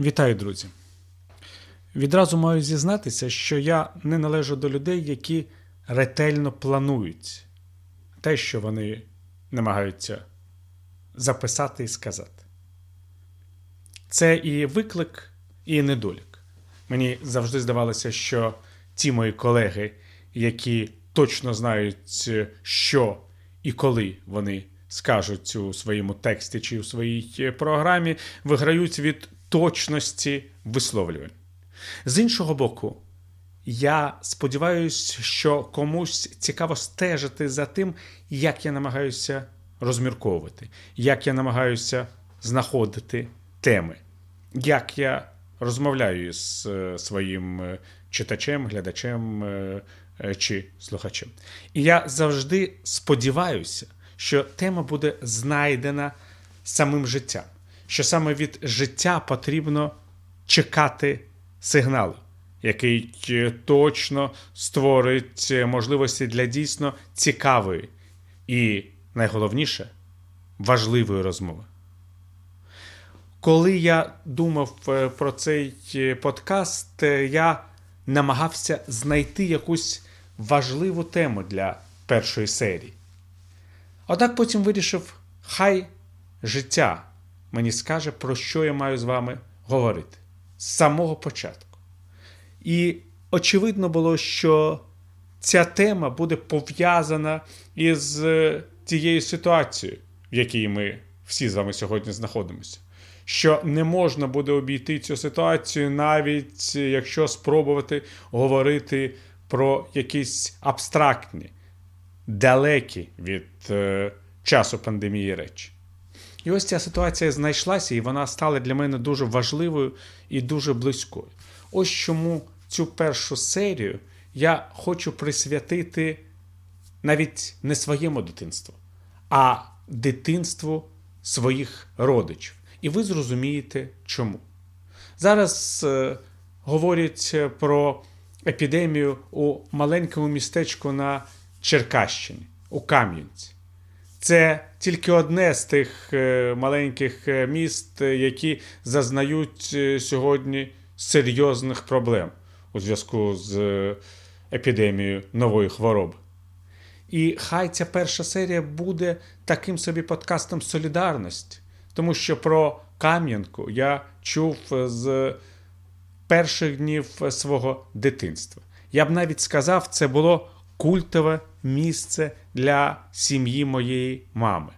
Вітаю, друзі! Відразу маю зізнатися, що я не належу до людей, які ретельно планують те, що вони намагаються записати і сказати. Це і виклик, і недолік. Мені завжди здавалося, що ті мої колеги, які точно знають, що і коли вони скажуть у своєму тексті чи у своїй програмі, виграють від точності висловлювань. З іншого боку, я сподіваюся, що комусь цікаво стежити за тим, як я намагаюся розмірковувати, як я намагаюся знаходити теми, як я розмовляю з е, своїм е, читачем, глядачем е, чи слухачем. І я завжди сподіваюся, що тема буде знайдена самим життям що саме від життя потрібно чекати сигналу, який е, точно створить е, можливості для дійсно цікавої і найголовніше важливої розмови. Коли я думав е, про цей подкаст, я намагався знайти якусь важливу тему для першої серії. Однак потім вирішив, хай життя мені скаже, про що я маю з вами говорити з самого початку. І очевидно було, що ця тема буде пов'язана із е, тією ситуацією, в якій ми всі з вами сьогодні знаходимося. Що не можна буде обійти цю ситуацію, навіть якщо спробувати говорити про якісь абстрактні, далекі від е, часу пандемії речі. І ось ця ситуація знайшлася, і вона стала для мене дуже важливою і дуже близькою. Ось чому цю першу серію я хочу присвятити навіть не своєму дитинству, а дитинству своїх родичів. І ви зрозумієте чому. Зараз е, говорять про епідемію у маленькому містечку на Черкащині, у Кам'янці. Це тільки одне з тих е, маленьких е, міст, е, які зазнають сьогодні серйозних проблем у зв'язку з епідемією нової хвороби. І хай ця перша серія буде таким собі подкастом солідарності, тому що про Кам'янку я чув з перших днів свого дитинства. Я б навіть сказав, це було культове місце для сім'ї моєї мами.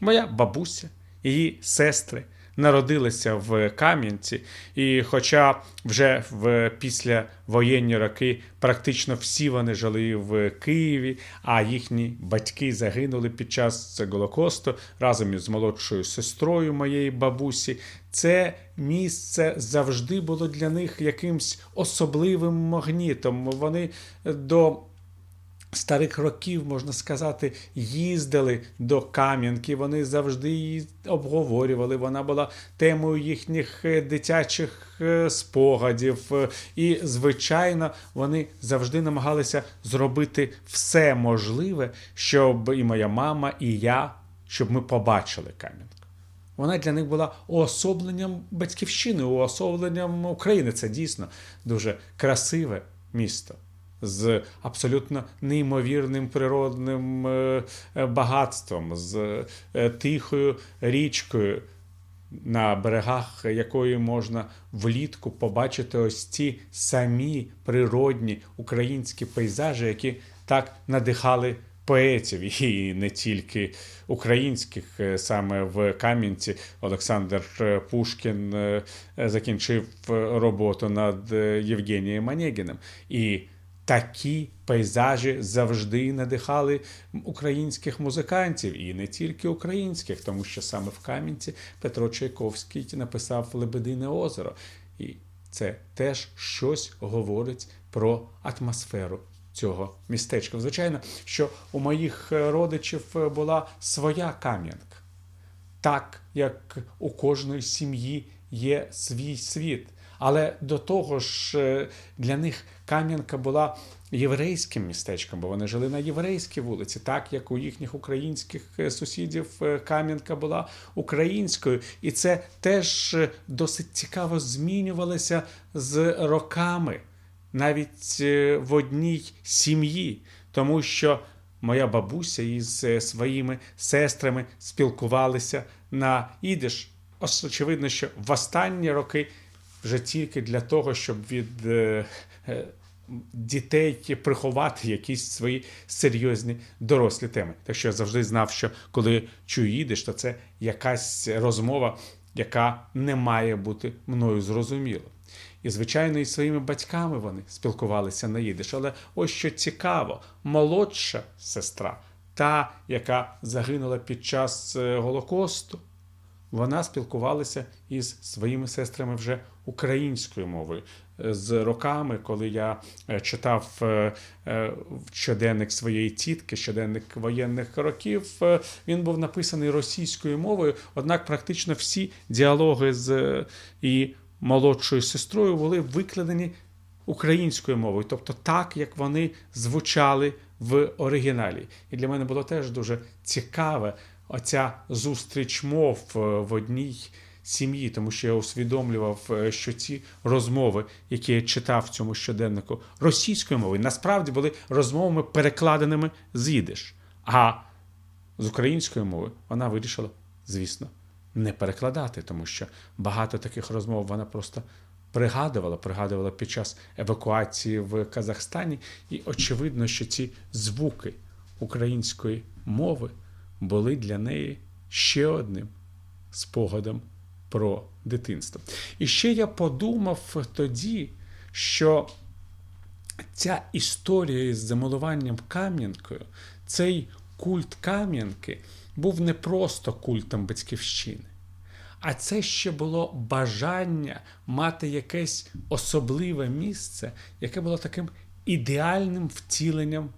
Моя бабуся, її сестри народилися в Кам'янці, і, хоча вже в післявоєнні роки практично всі вони жили в Києві, а їхні батьки загинули під час Голокосту разом із молодшою сестрою моєї бабусі, це місце завжди було для них якимсь особливим магнітом. Вони до старих років, можна сказати, їздили до Кам'янки, вони завжди її обговорювали. Вона була темою їхніх е, дитячих е, спогадів. І, звичайно, вони завжди намагалися зробити все можливе, щоб і моя мама, і я, щоб ми побачили Кам'янку. Вона для них була уособленням батьківщини, уособленням України. Це дійсно дуже красиве місто з абсолютно неймовірним природним е, е, багатством, з е, тихою річкою, на берегах якої можна влітку побачити ось ці самі природні українські пейзажі, які так надихали. Поетів і не тільки українських, саме в Кам'янці Олександр Пушкін закінчив роботу над Євгенієм Онегіним. І Такі пейзажі завжди надихали українських музикантів, і не тільки українських, тому що саме в Кам'янці Петро Чайковський написав Лебедине озеро. І це теж щось говорить про атмосферу цього містечка. Звичайно, що у моїх родичів була своя Кам'янка, так як у кожної сім'ї є свій світ. Але до того ж, е, для них Кам'янка була єврейським містечком, бо вони жили на єврейській вулиці, так як у їхніх українських е, сусідів е, Кам'янка була українською. І це теж досить цікаво змінювалося з роками, навіть в одній сім'ї, тому що. Моя бабуся із своїми сестрами спілкувалися на ідиш. Очевидно, що в останні роки вже тільки для того, щоб від е, е, дітей приховати якісь свої серйозні дорослі теми. Так що я завжди знав, що коли чую їдеш, то це якась розмова, яка не має бути мною зрозуміла. І, звичайно, із своїми батьками вони спілкувалися на їдиш. Але ось що цікаво, молодша сестра, та, яка загинула під час е, Голокосту, вона спілкувалася із своїми сестрами вже українською мовою. З роками, коли я е, читав е, е, щоденник своєї тітки, щоденник воєнних років, він був написаний російською мовою. Однак, практично всі діалоги з і молодшою сестрою були викладені українською мовою, тобто так, як вони звучали в оригіналі. І для мене було теж дуже цікаве оця зустріч мов е, в одній сім'ї, тому що я усвідомлював, е, що ці розмови, які я читав в цьому щоденнику російською мовою, насправді були розмовами перекладеними з їдиш. А з українською мовою вона вирішила, звісно, не перекладати, тому що багато таких розмов вона просто пригадувала, пригадувала під час евакуації в Казахстані, і очевидно, що ці звуки української мови були для неї ще одним спогадом про дитинство. І ще я подумав тоді, що ця історія із замалуванням Кам'янкою, цей культ Кам'янки був не просто культом батьківщини. А це ще було бажання мати якесь особливе місце, яке було таким ідеальним втіленням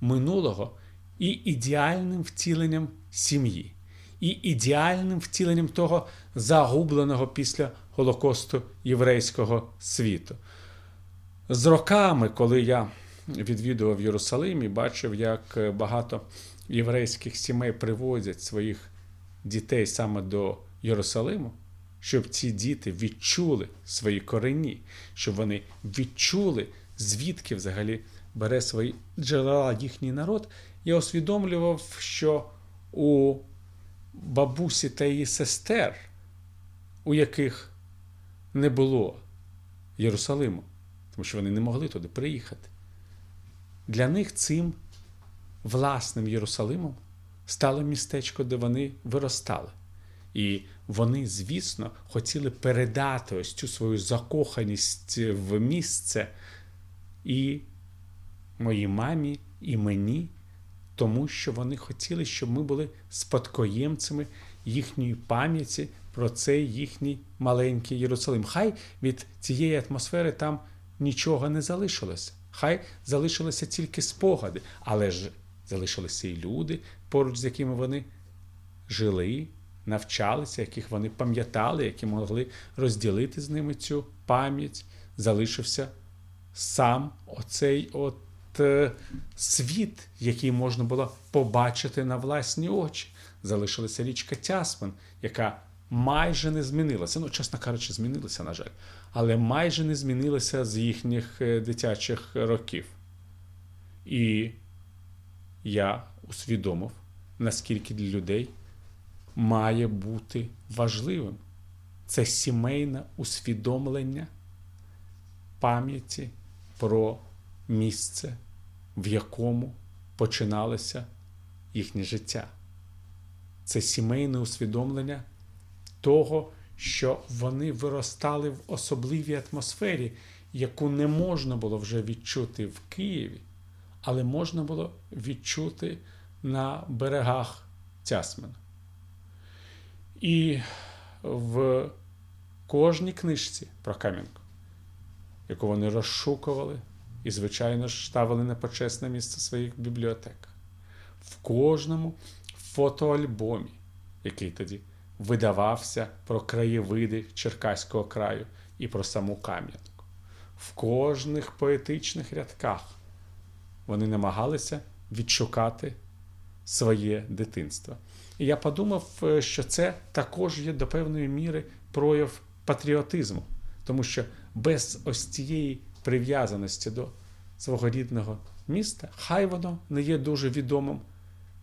минулого і ідеальним втіленням сім'ї, і ідеальним втіленням того загубленого після Голокосту єврейського світу. З роками, коли я відвідував Єрусалим і бачив, як багато єврейських сімей привозять своїх дітей саме до Єрусалиму, щоб ці діти відчули свої корені, щоб вони відчули, звідки взагалі бере свої джерела їхній народ, я усвідомлював, що у бабусі та її сестер, у яких не було Єрусалиму, тому що вони не могли туди приїхати. Для них цим власним Єрусалимом стало містечко, де вони виростали. І вони, звісно, хотіли передати ось цю свою закоханість в місце і моїй мамі, і мені, тому що вони хотіли, щоб ми були спадкоємцями їхньої пам'яті про цей їхній маленький Єрусалим. Хай від цієї атмосфери там нічого не залишилося. Хай залишилися тільки спогади, але ж залишилися і люди, поруч з якими вони жили, навчалися, яких вони пам'ятали, які могли розділити з ними цю пам'ять. Залишився сам оцей от світ, який можна було побачити на власні очі. Залишилася річка Тясман, яка майже не змінилася. Ну, чесно кажучи, змінилася, на жаль, але майже не змінилася з їхніх е, дитячих років. І я усвідомив, наскільки для людей має бути важливим це сімейне усвідомлення пам'яті про місце, в якому починалося їхнє життя. Це сімейне усвідомлення того, що вони виростали в особливій атмосфері, яку не можна було вже відчути в Києві але можна було відчути на берегах Тясмина. І в кожній книжці про Кам'янку, яку вони розшукували і, звичайно ж, ставили на почесне місце своїх бібліотек, в кожному фотоальбомі, який тоді видавався про краєвиди Черкаського краю, і про саму Кам'янку. В кожних поетичних рядках вони намагалися відшукати своє дитинство. І я подумав, е, що це також є до певної міри прояв патріотизму, тому що без ось цієї прив'язаності до свого рідного міста, хай воно не є дуже відомим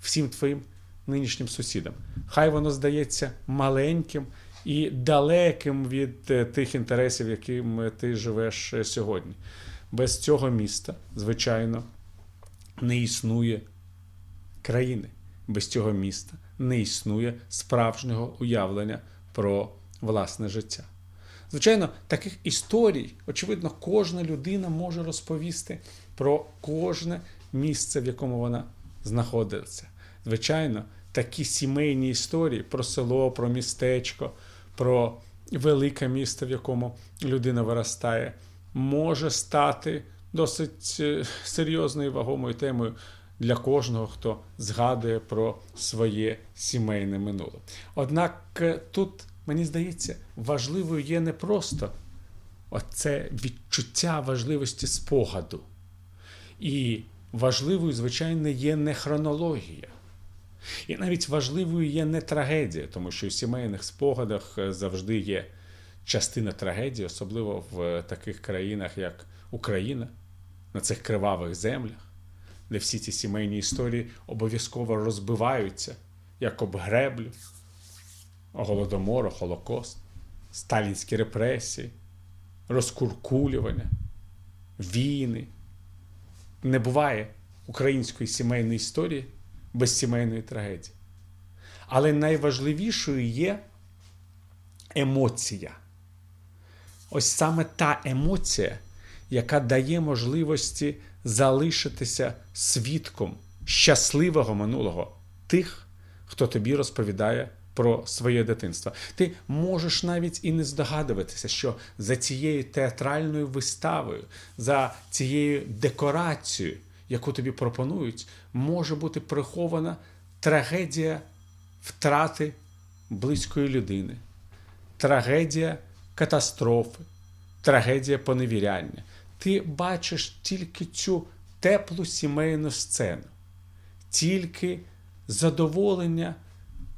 всім твоїм нинішнім сусідам. Хай воно здається маленьким і далеким від е, тих інтересів, якими ти живеш е, сьогодні. Без цього міста, звичайно, не існує країни. Без цього міста не існує справжнього уявлення про власне життя. Звичайно, таких історій, очевидно, кожна людина може розповісти про кожне місце, в якому вона знаходиться. Звичайно, такі сімейні історії про село, про містечко, про велике місто, в якому людина виростає, може стати досить е, серйозною вагомою темою для кожного, хто згадує про своє сімейне минуле. Однак е, тут, мені здається, важливою є не просто оце відчуття важливості спогаду. І важливою, звичайно, є не хронологія. І навіть важливою є не трагедія, тому що у сімейних спогадах е, завжди є частина трагедії, особливо в таких країнах, як Україна, на цих кривавих землях, де всі ці сімейні історії обов'язково розбиваються, як об греблю, голодомор, Холокост, сталінські репресії, розкуркулювання, війни. Не буває української сімейної історії без сімейної трагедії. Але найважливішою є емоція. Ось саме та емоція, яка дає можливості залишитися свідком щасливого минулого тих, хто тобі розповідає про своє дитинство. Ти можеш навіть і не здогадуватися, що за цією театральною виставою, за цією декорацією, яку тобі пропонують, може бути прихована трагедія втрати близької людини, трагедія катастрофи, трагедія поневіряння. Ти бачиш тільки цю теплу сімейну сцену, тільки задоволення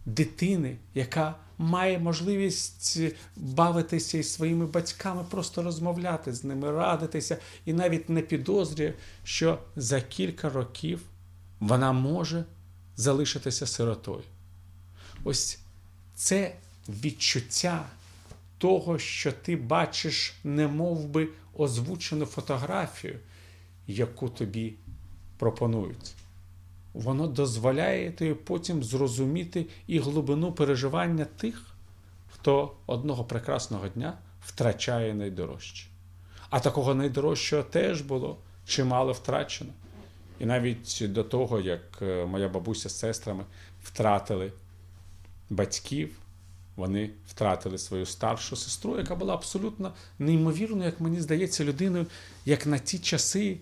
дитини, яка має можливість бавитися із своїми батьками, просто розмовляти з ними, радитися, і навіть не підозрює, що за кілька років вона може залишитися сиротою. Ось це відчуття того, що ти бачиш, не би озвучену фотографію, яку тобі пропонують воно дозволяє потім зрозуміти і глибину переживання тих, хто одного прекрасного дня втрачає найдорожче. А такого найдорожчого теж було чимало втрачено. І навіть до того, як е, моя бабуся з сестрами втратили батьків, вони втратили свою старшу сестру, яка була абсолютно неймовірною, як мені здається, людиною, як на ті часи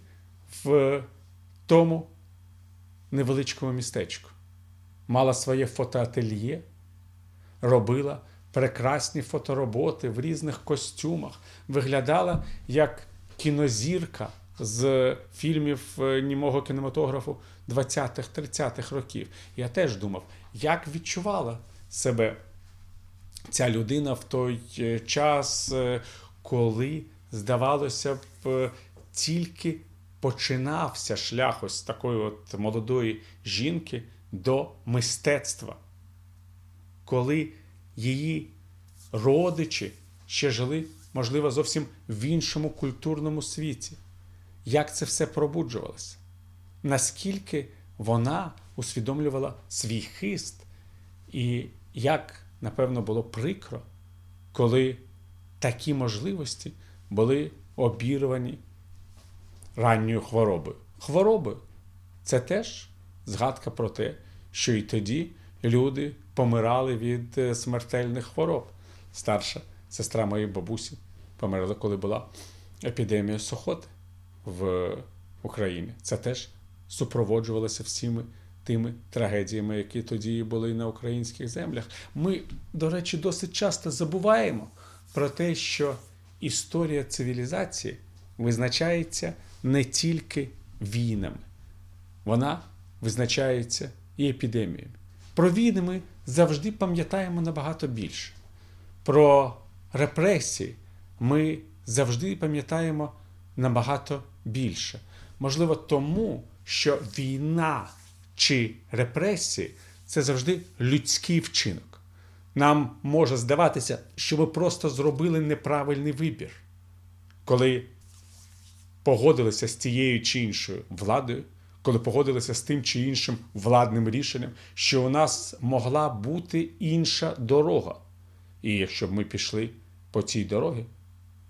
в тому невеличкому містечку, мала своє фотоательє, робила прекрасні фотороботи в різних костюмах, виглядала як кінозірка з фільмів е, німого кінематографу 20-30-х років. Я теж думав, як відчувала себе ця людина в той е, час, е, коли, здавалося б, тільки починався шлях ось такої от молодої жінки до мистецтва, коли її родичі ще жили, можливо, зовсім в іншому культурному світі. Як це все пробуджувалося? Наскільки вона усвідомлювала свій хист, і як, напевно, було прикро, коли такі можливості були обірвані ранньою хворобою. Хворобою це теж згадка про те, що і тоді люди помирали від е, смертельних хвороб. Старша сестра моєї бабусі померла, коли була епідемія сухоти в Україні. Це теж супроводжувалося всіми тими трагедіями, які тоді були на українських землях. Ми, до речі, досить часто забуваємо про те, що історія цивілізації визначається не тільки війнами, вона визначається і епідеміями. Про війни ми завжди пам'ятаємо набагато більше. Про репресії ми завжди пам'ятаємо набагато більше. Можливо, тому, що війна чи репресії це завжди людський вчинок. Нам може здаватися, що ви просто зробили неправильний вибір, коли погодилися з тією чи іншою владою, коли погодилися з тим чи іншим владним рішенням, що у нас могла бути інша дорога. І якщо б ми пішли по цій дорогі,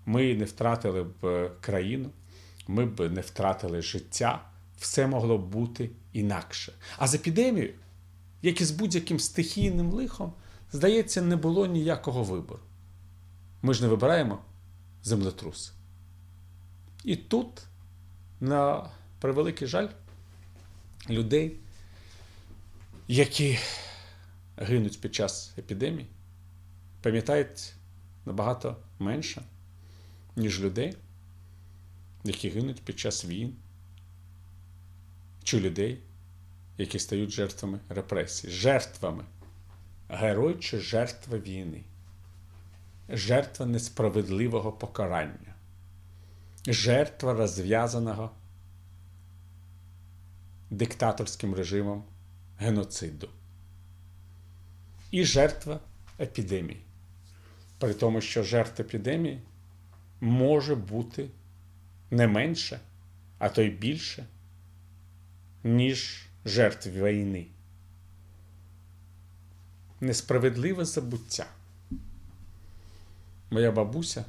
ми не втратили б е, країну, ми б не втратили життя, все могло б бути інакше. А з епідемією, як і з будь-яким стихійним лихом, здається, не було ніякого вибору. Ми ж не вибираємо землетрус. І тут, на превеликий жаль, людей, які гинуть під час епідемії, пам'ятають набагато менше, ніж людей, які гинуть під час війн, чи людей, які стають жертвами репресій, жертвами. Герой чи жертва війни, жертва несправедливого покарання, жертва розв'язаного диктаторським режимом геноциду і жертва епідемії. При тому, що жертв епідемії може бути не менше, а то й більше, ніж жертв війни. Несправедливе забуття. Моя бабуся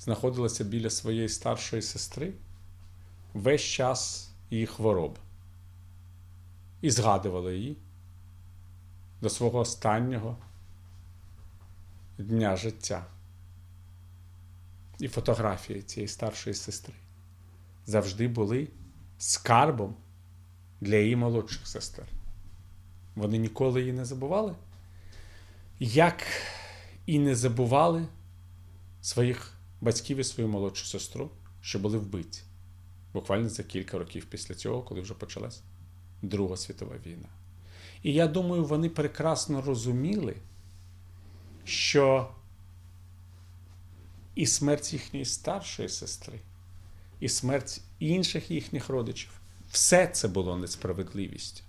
знаходилася біля своєї старшої сестри весь час її хвороби і згадувала її до свого останнього дня життя. І фотографії цієї старшої сестри завжди були скарбом для її молодших сестер. Вони ніколи її не забували, як і не забували своїх батьків і свою молодшу сестру, що були вбиті буквально за кілька років після цього, коли вже почалась Друга світова війна. І я думаю, вони прекрасно розуміли, що і смерть їхньої старшої сестри, і смерть інших їхніх родичів все це було несправедливістю.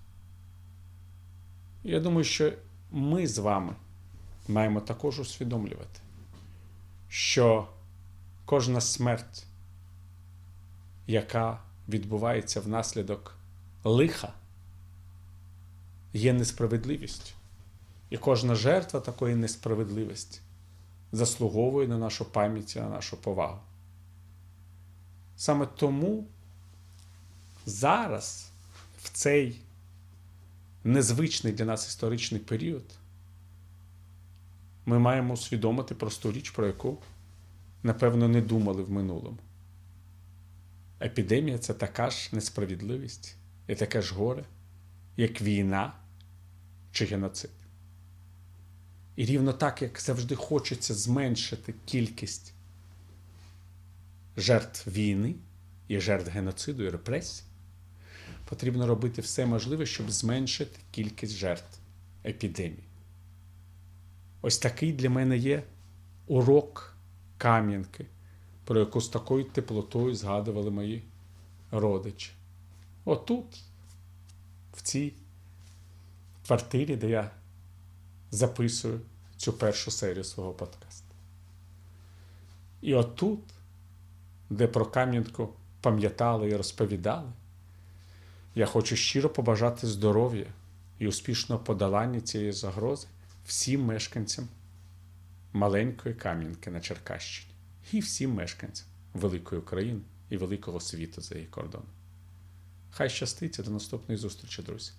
Я думаю, що ми з вами маємо також усвідомлювати, що кожна смерть, яка відбувається внаслідок лиха, є несправедливістю. І кожна жертва такої несправедливості заслуговує на нашу пам'ять і на нашу повагу. Саме тому зараз, в цей незвичний для нас історичний період, ми маємо усвідомити просту річ, про яку, напевно, не думали в минулому. Епідемія це така ж несправедливість і таке ж горе, як війна чи геноцид. І рівно так, як завжди хочеться зменшити кількість жертв війни і жертв геноциду і репресій, потрібно робити все можливе, щоб зменшити кількість жертв епідемії. Ось такий для мене є урок Кам'янки, про яку з такою теплотою згадували мої родичі. Отут, в цій квартирі, де я записую цю першу серію свого подкасту. І отут, де про Кам'янку пам'ятали і розповідали, я хочу щиро побажати здоров'я і успішного подолання цієї загрози всім мешканцям маленької Кам'янки на Черкащині і всім мешканцям великої України і великого світу за її кордоном. Хай щаститься до наступної зустрічі, друзі!